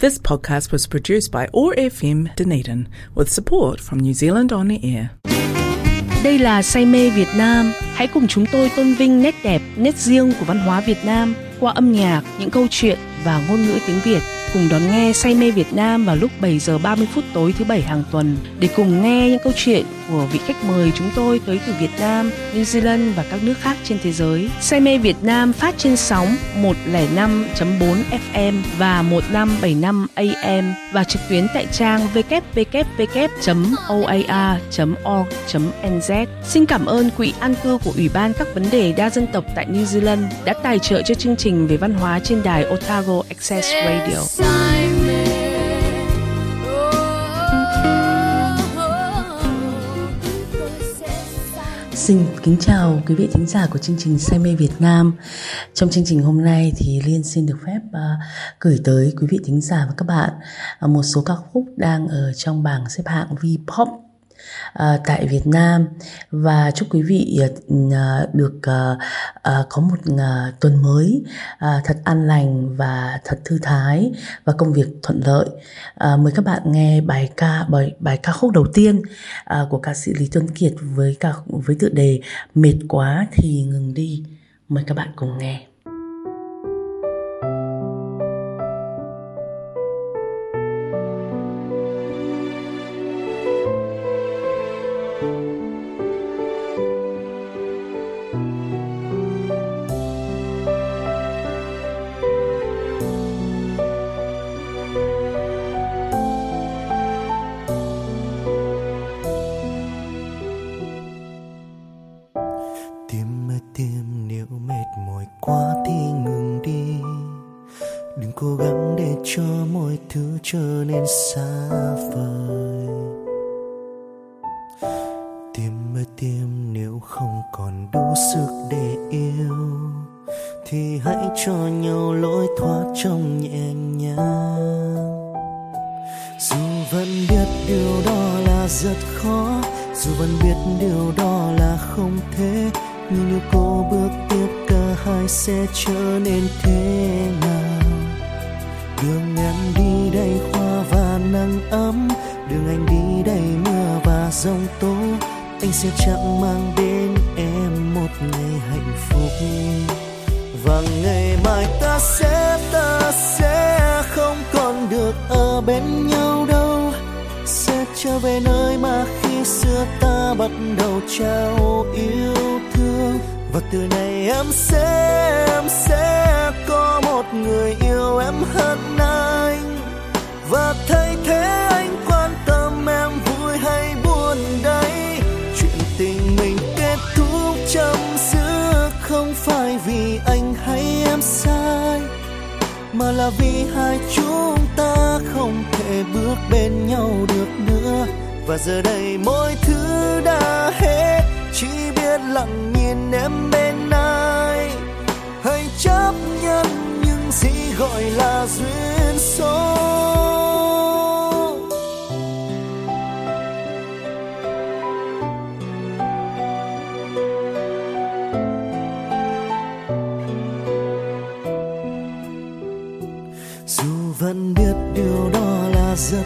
This podcast was produced by ORFM Dunedin with support from New Zealand On Air. Đây là Say mê Việt Nam. Hãy cùng chúng tôi tôn vinh nét đẹp, nét riêng của văn hóa Việt Nam qua âm nhạc, những câu chuyện và ngôn ngữ tiếng Việt cùng đón nghe Say mê Việt Nam vào lúc 7 giờ 30 phút tối thứ bảy hàng tuần để cùng nghe những câu chuyện của vị khách mời chúng tôi tới từ Việt Nam, New Zealand và các nước khác trên thế giới. Say mê Việt Nam phát trên sóng 105.4 FM và 1575 AM và trực tuyến tại trang www.oar.org.nz. Xin cảm ơn Quỹ An cư của Ủy ban các vấn đề đa dân tộc tại New Zealand đã tài trợ cho chương trình về văn hóa trên đài Otago Access Radio. Xin kính chào quý vị thính giả của chương trình Say mê Việt Nam. Trong chương trình hôm nay thì Liên xin được phép uh, gửi tới quý vị thính giả và các bạn uh, một số ca khúc đang ở trong bảng xếp hạng V-pop Ờ, tại Việt Nam và chúc quý vị ờ, ờ, được có một tuần mới thật an lành và thật thư thái và công việc thuận lợi. Mời các bạn nghe bài ca, bài bài ca khúc đầu tiên của ca sĩ Lý Tuấn Kiệt với ca, với tựa đề Mệt quá thì ngừng đi. Mời các bạn cùng nghe. Cô bước tiếp cả hai sẽ trở nên thế nào? Đường em đi đầy hoa và nắng ấm, đường anh đi đầy mưa và giông tố, anh sẽ chẳng mang đến em một ngày hạnh phúc. Và ngày mai ta sẽ ta sẽ không còn được ở bên nhau đâu, sẽ trở về nơi mà khi xưa ta bắt đầu trao yêu thương. Và từ nay em sẽ em sẽ có một người yêu em hơn anh. Và thay thế anh quan tâm em vui hay buồn đây chuyện tình mình kết thúc trong giữa không phải vì anh hay em sai, mà là vì hai chúng ta không thể bước bên nhau được nữa và giờ đây mọi thứ đã hết. Chỉ biết lặng nhìn em bên ai. Hãy chấp nhận những gì gọi là duyên số. Dù vẫn biết điều đó là rất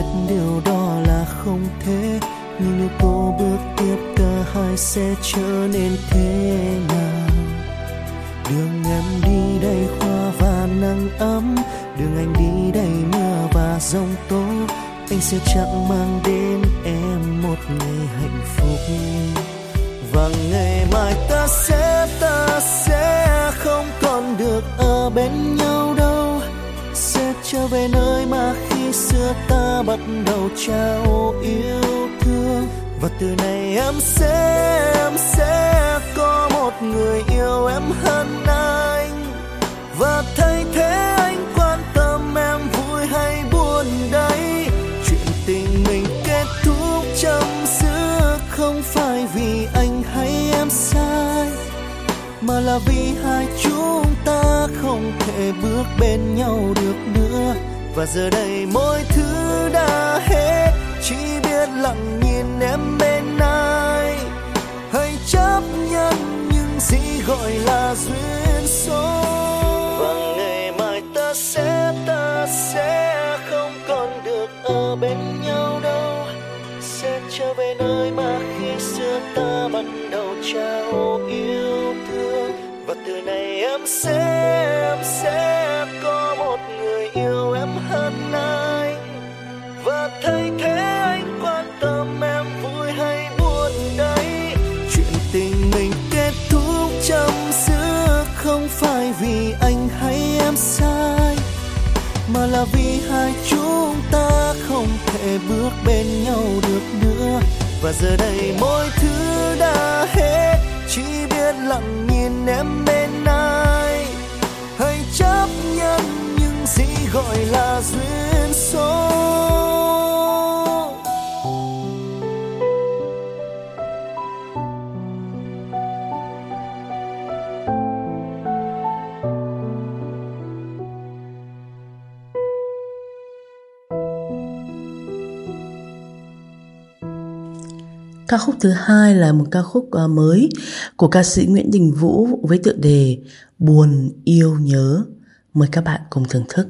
biết điều đó là không thể. Nhưng nếu cô bước tiếp, cả hai sẽ trở nên thế nào? Đường em đi đầy hoa và nắng ấm. Đường anh đi đầy mưa và giông tố. Anh sẽ chẳng mang đến em một ngày hạnh phúc. Và ngày mai ta sẽ ta sẽ không còn được ở bên nhau đâu. Sẽ trở về nơi mà khi xưa ta bắt đầu trao yêu thương. Và từ nay em sẽ em sẽ có một người yêu em hơn anh. Và thay thế anh quan tâm em vui hay buồn đấy. Chuyện tình mình kết thúc trong xưa không phải vì anh hay em sai, mà là vì hai chúng ta không thể bước bên nhau được và giờ đây mỗi thứ đã hết. Chỉ biết lặng nhìn em bên ai. Hãy chấp nhận những gì gọi là duyên số. Và ngày mai ta sẽ ta sẽ không còn được ở bên nhau đâu. Sẽ trở về nơi mà khi xưa ta bắt đầu trao yêu thương. Và từ này em sẽ em sẽ người yêu em hơn anh và thay thế anh quan tâm em vui hay buồn đây chuyện tình mình kết thúc trong xưa không phải vì anh hay em sai, mà là vì hai chúng ta không thể bước bên nhau được nữa. Và giờ đây mọi thứ đã hết, chỉ biết lặng nhìn em bên dĩ gọi là duyên số Ca khúc thứ hai là một ca khúc ờ, mới của ca sĩ Nguyễn Đình Vũ với tựa đề Buồn yêu nhớ. Mời các bạn cùng thưởng thức.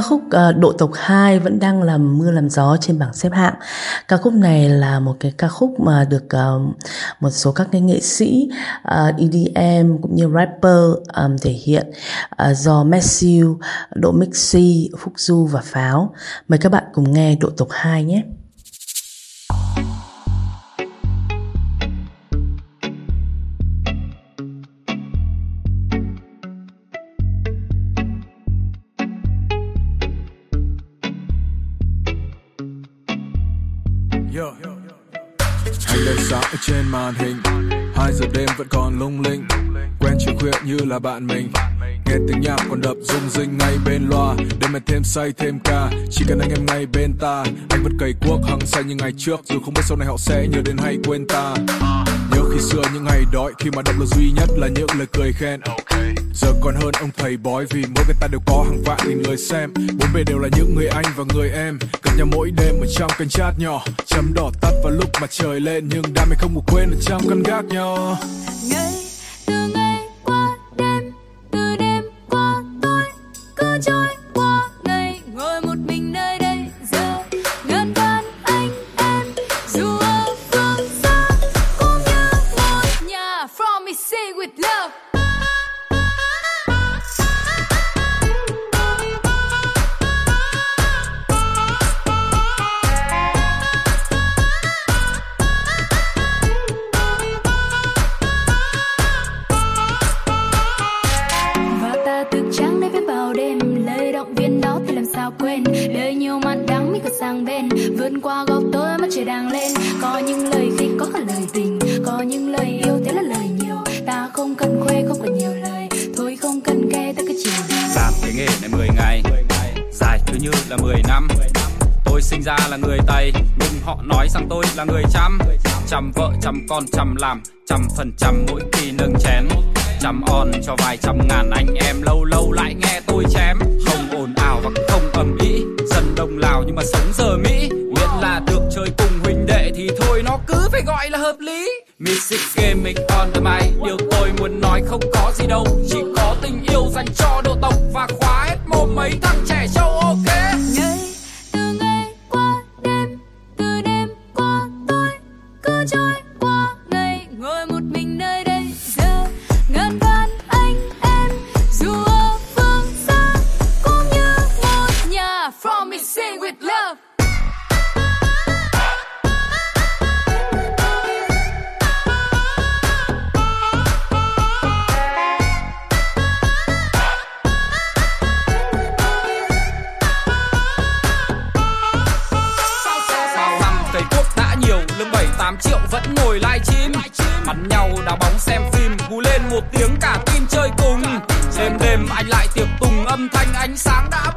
Ca khúc uh, Độ tộc 2 vẫn đang làm mưa làm gió trên bảng xếp hạng. Ca khúc này là một cái ca khúc mà được uh, một số các cái nghệ sĩ ờ, uh, EDM cũng như rapper um, thể hiện uh, do Matthew, Độ Mixi, Phúc Du và Pháo. Mời các bạn cùng nghe Độ tộc 2 nhé. Trên màn hình, hai giờ đêm vẫn còn lung linh. Quen chiều khuya như là bạn mình. Nghe tiếng nhạc còn đập rung rinh ngay bên loa. Để mà thêm say, thêm ca, chỉ cần anh em ngay bên ta. Anh vẫn cày cuốc, hăng say như ngày trước, dù không biết sau này họ sẽ nhớ đến hay quên ta khi xưa những ngày đói, khi mà động lực duy nhất là những lời cười khen. Giờ còn hơn ông thầy bói vì mỗi người ta đều có hàng vạn nghìn người xem. Bốn bề đều là những người anh và người em. Gặp nhau mỗi đêm ở trong kênh chat nhỏ. Chấm đỏ tắt vào lúc mà trời lên, nhưng đam mê không ngủ quên ở trong căn gác nhỏ. Chăm, chăm vợ chăm con chăm làm trăm phần trăm mỗi khi nâng chén. Chăm on cho vài trăm ngàn anh em lâu lâu lại nghe tôi chém. Không ồn ào và không ầm ĩ dân đông lào nhưng mà sống giờ mỹ. Miễn là được chơi cùng huynh đệ thì thôi nó cứ phải gọi là hợp lý. Music game on the mic điều tôi muốn nói không có gì đâu. Chỉ có tình yêu dành cho độ tộc và khóa hết mồm mấy thằng ngồi live stream. Bắn nhau đá bóng xem phim, cú lên một tiếng cả tin chơi cùng. Đêm đêm anh lại tiệc tùng, âm thanh ánh sáng đã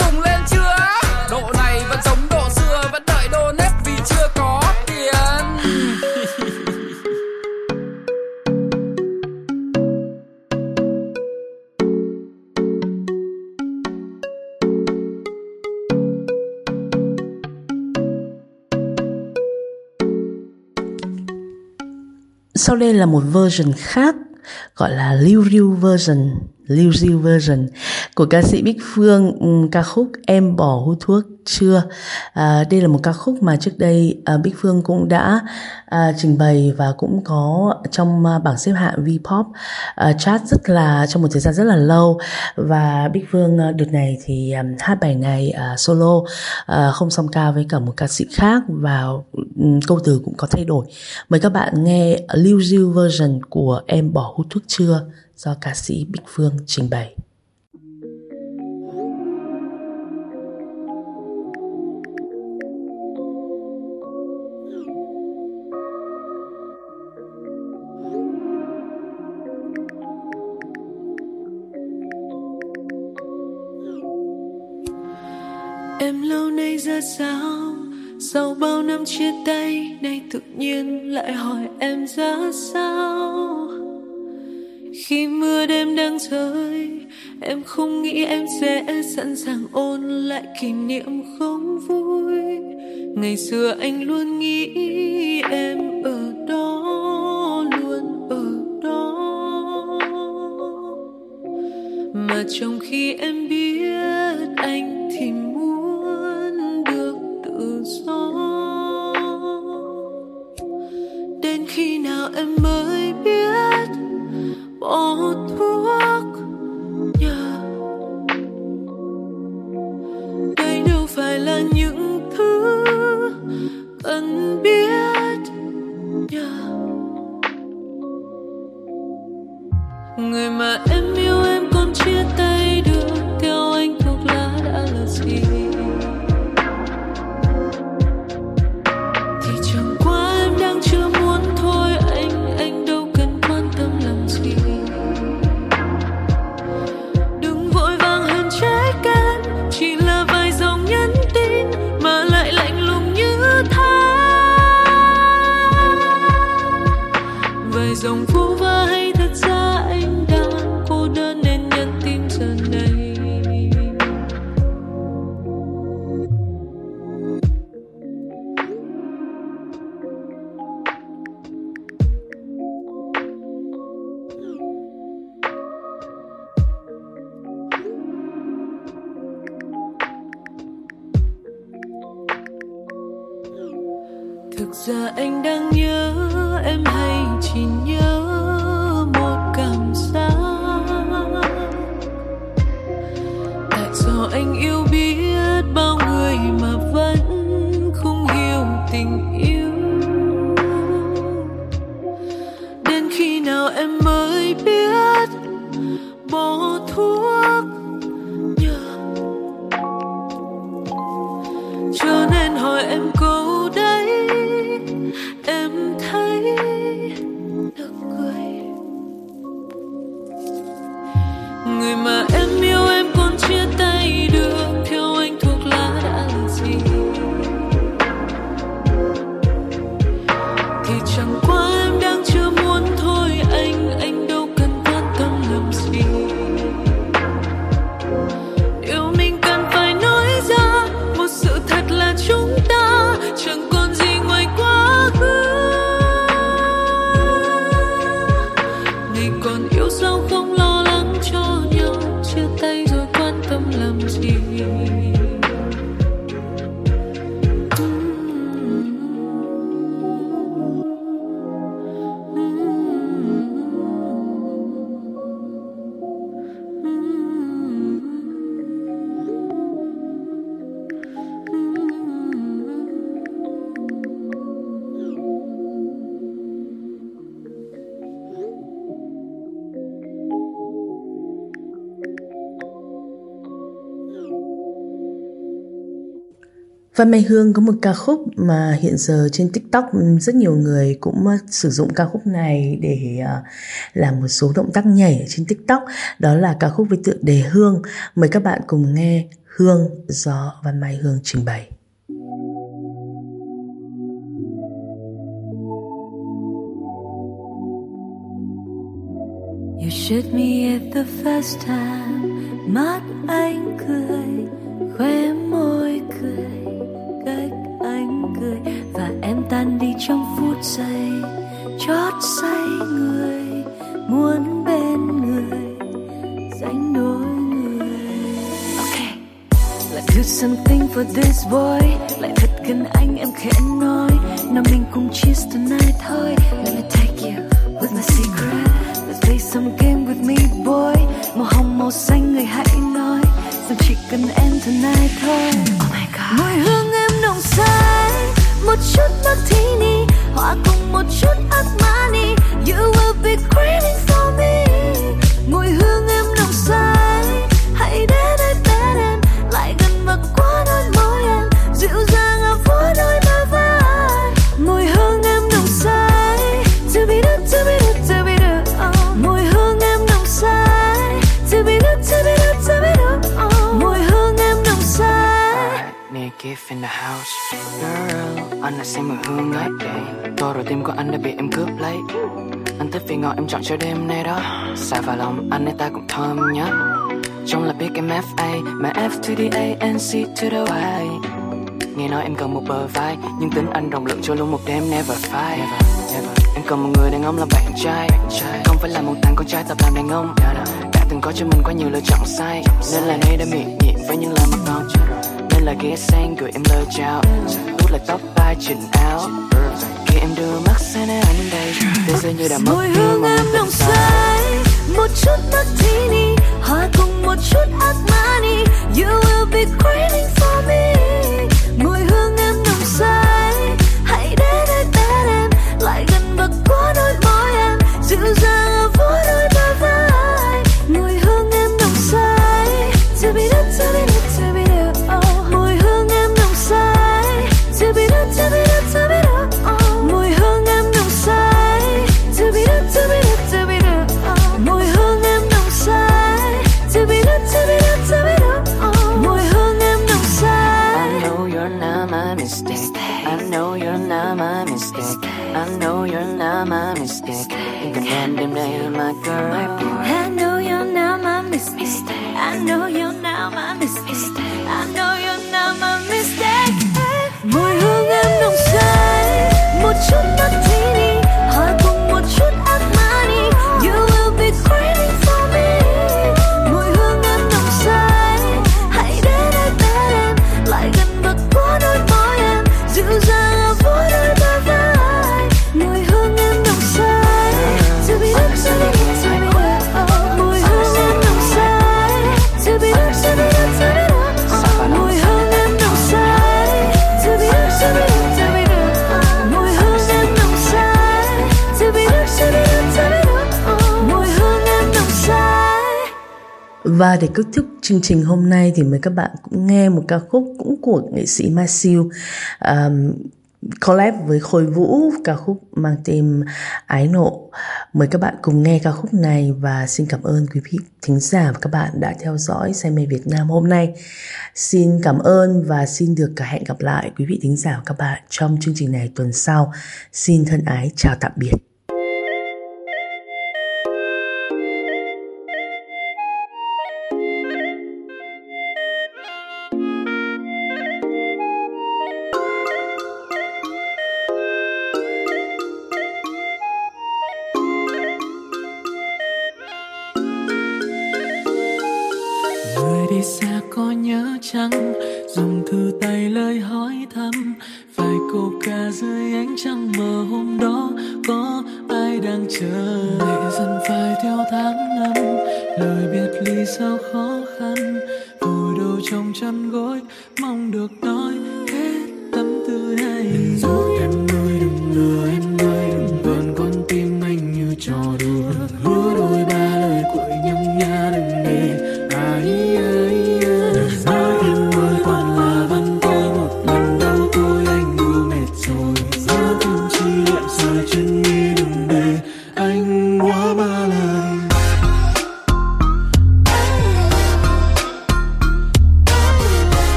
đây là một version khác gọi là Liu Liu version lưu version của ca sĩ Bích Phương. Um, ca khúc Em bỏ hút thuốc chưa. À, đây là một ca khúc mà trước đây à, Bích Phương cũng đã à, trình bày và cũng có trong à, bảng xếp hạng Vpop à, chart rất là trong một thời gian rất là lâu. Và Bích Phương à, đợt này thì à, hát bài này à, solo à, không song ca với cả một ca sĩ khác và um, câu từ cũng có thay đổi. Mời các bạn nghe lưu diêu version của Em bỏ hút thuốc chưa do ca sĩ Bích Phương trình bày. Em lâu nay ra sao Sau bao năm chia tay, Nay tự nhiên lại hỏi em ra sao khi mưa đêm đang rơi, em không nghĩ em sẽ sẵn sàng ôn lại kỷ niệm không vui. Ngày xưa anh luôn nghĩ em ở phải là những thứ cần biết yeah. người mà em yêu giờ anh đang nhớ em hay chỉ nhớ Văn Mai Hương có một ca khúc mà hiện giờ trên TikTok rất nhiều người cũng ờ, sử dụng ca khúc này để ờ, làm một số động tác nhảy ở trên TikTok. Đó là ca khúc với tựa đề Hương. Mời các bạn cùng nghe Hương, do Văn Mai Hương trình bày. You shoot me at the first time Mắt anh cười Khóe môi cười cười và em tan đi trong phút giây. Chót say người, muốn bên người dành đôi người. Okay let's do something for this boy. Lại thật gần anh, em khẽ nói. Nào mình cùng cheers tonight thôi. Let me take you with my secret. Let's play some game with me, boy. Màu hồng, màu xanh, người hãy nói. Rằng chỉ cần em tonight thôi? Oh my god một chút martini hòa cùng một chút Armani you will be crazy. xem mùi hương ấy Tôi rồi tim của anh đã bị em cướp lấy. Anh thích vì ngọt em chọn cho đêm nay đó. Xa vào lòng anh ấy ta cũng thơm nhất. Trong là biết em FA Mà F to the A and C to the Y. Nghe nói em cần một bờ vai Nhưng tính anh rộng lượng cho luôn một đêm never fight never, never. Em cần một người đàn ông làm bạn trai. Không phải là một thằng con trai tập làm đàn ông. Đã từng có cho mình quá nhiều lựa chọn sai. Nên là nay đã miệng nhịn với những lời mất ngon Nên là ghé sang gửi em lời chào là tóc tai chỉnh áo. Khi em đưa mắt sang nơi anh đây. Tôi dường như đã mất Mùi hương em nồng say Một chút martini Hòa cùng một chút Armani You will be craving for me. Mùi hương em nồng say. I know you're not my mistake. I know you're not my mistake. You can hand him name, my girl. I know you're not my mistake. I know you're not my mistake. Và để kết thúc chương trình hôm nay thì mời các bạn cũng nghe một ca khúc cũng của nghệ sĩ Mai Siêu um, collab với Khôi Vũ ca khúc mang tên Ái Nộ. Mời các bạn cùng nghe ca khúc này và xin cảm ơn quý vị thính giả và các bạn đã theo dõi Say Mê Việt Nam hôm nay. Xin cảm ơn và xin được cả hẹn gặp lại quý vị thính giả và các bạn trong chương trình này tuần sau. Xin thân ái chào tạm biệt. sẽ có nhớ chăng? Dùng thư tay lời hỏi thăm. Vài câu ca dưới ánh trăng mờ hôm đó, có ai đang chờ? Lệ dần phai theo tháng năm, lời biệt ly sao khó khăn? Vùi đầu trong chăn gối, mong được nói hết tâm tư này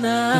persona.